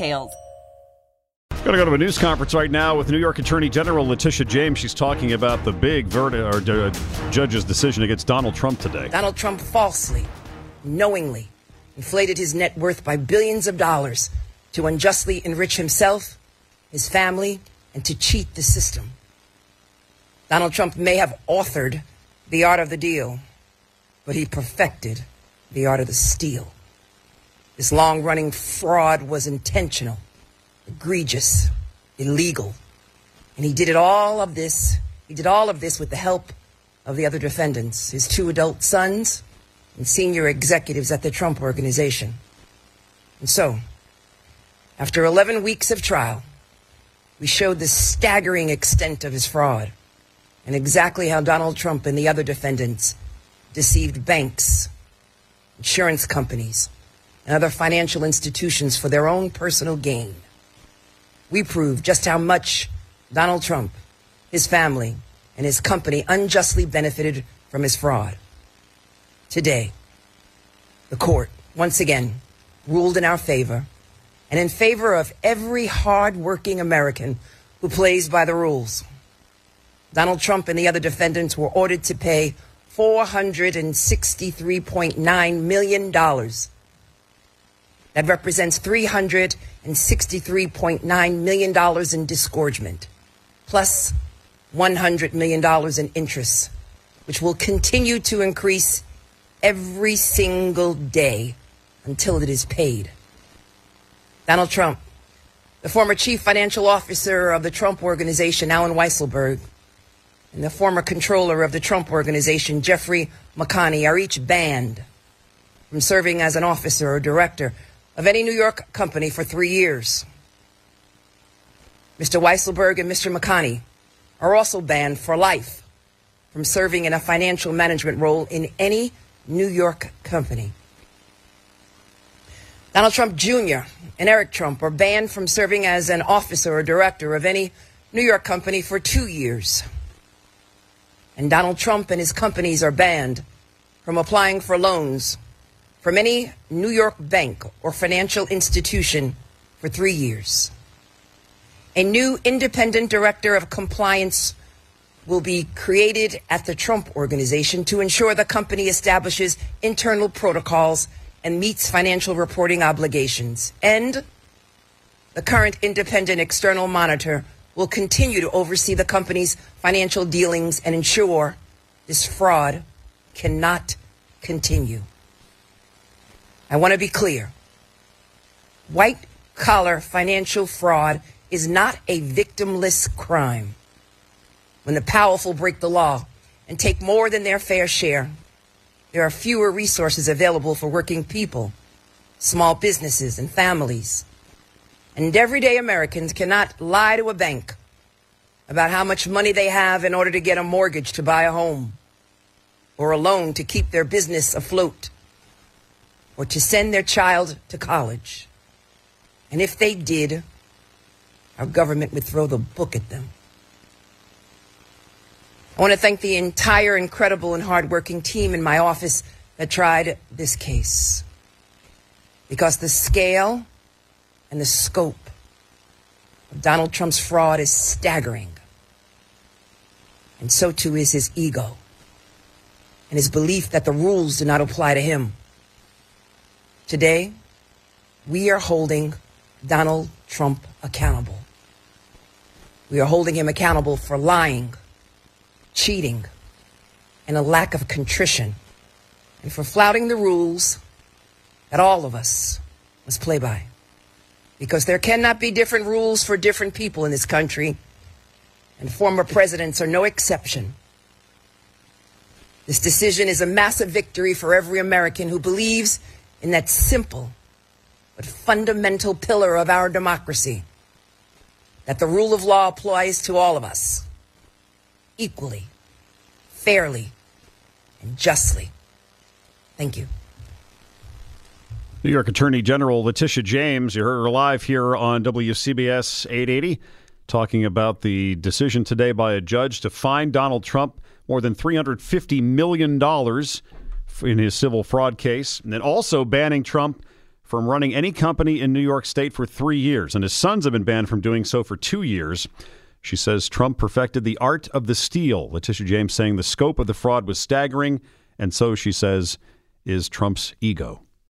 details. Going to go to a news conference right now with New York Attorney General Letitia James. She's talking about the big verdict or uh, judge's decision against Donald Trump today. Donald Trump falsely, knowingly inflated his net worth by billions of dollars to unjustly enrich himself, his family, and to cheat the system. Donald Trump may have authored the art of the deal, but he perfected the art of the steal. This long running fraud was intentional, egregious, illegal. And he did it all of this, he did all of this with the help of the other defendants, his two adult sons and senior executives at the Trump organization. And so, after 11 weeks of trial, we showed the staggering extent of his fraud and exactly how Donald Trump and the other defendants deceived banks, insurance companies, and other financial institutions for their own personal gain. We proved just how much Donald Trump, his family, and his company unjustly benefited from his fraud. Today, the court, once again, ruled in our favor and in favor of every hard-working American who plays by the rules. Donald Trump and the other defendants were ordered to pay $463.9 million that represents $363.9 million in disgorgement, plus $100 million in interest, which will continue to increase every single day until it is paid. Donald Trump, the former chief financial officer of the Trump Organization, Allen Weisselberg, and the former controller of the Trump Organization, Jeffrey McConney, are each banned from serving as an officer or director of any New York company for three years. Mr. Weisselberg and Mr. McConney are also banned for life from serving in a financial management role in any New York company. Donald Trump Jr. and Eric Trump are banned from serving as an officer or director of any New York company for two years. And Donald Trump and his companies are banned from applying for loans from any New York bank or financial institution for three years. A new independent director of compliance will be created at the Trump Organization to ensure the company establishes internal protocols and meets financial reporting obligations. And the current independent external monitor will continue to oversee the company's financial dealings and ensure this fraud cannot continue. I want to be clear. White collar financial fraud is not a victimless crime. When the powerful break the law and take more than their fair share, there are fewer resources available for working people, small businesses, and families. And everyday Americans cannot lie to a bank about how much money they have in order to get a mortgage to buy a home or a loan to keep their business afloat or to send their child to college. And if they did, our government would throw the book at them. I want to thank the entire incredible and hardworking team in my office that tried this case. Because the scale and the scope of Donald Trump's fraud is staggering. And so too is his ego and his belief that the rules do not apply to him. Today, we are holding Donald Trump accountable. We are holding him accountable for lying, cheating, and a lack of contrition, and for flouting the rules that all of us must play by. Because there cannot be different rules for different people in this country, and former presidents are no exception. This decision is a massive victory for every American who believes in that simple but fundamental pillar of our democracy that the rule of law applies to all of us equally, fairly, and justly. Thank you. New York Attorney General Letitia James, you heard her live here on WCBS 880, talking about the decision today by a judge to fine Donald Trump more than $350 million in his civil fraud case, and then also banning Trump from running any company in New York State for three years. And his sons have been banned from doing so for two years. She says Trump perfected the art of the steal. Letitia James saying the scope of the fraud was staggering, and so she says is Trump's ego.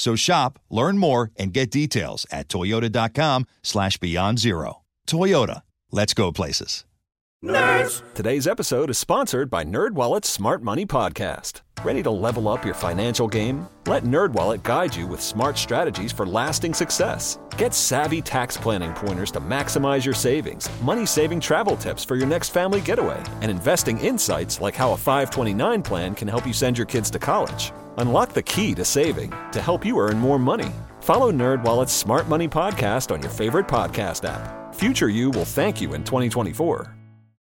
So shop, learn more, and get details at toyota.com slash beyond zero. Toyota, let's go places. Nerds! Today's episode is sponsored by NerdWallet's Smart Money Podcast. Ready to level up your financial game? Let NerdWallet guide you with smart strategies for lasting success. Get savvy tax planning pointers to maximize your savings, money-saving travel tips for your next family getaway, and investing insights like how a 529 plan can help you send your kids to college. Unlock the key to saving to help you earn more money. Follow NerdWallet's Smart Money Podcast on your favorite podcast app. Future you will thank you in 2024.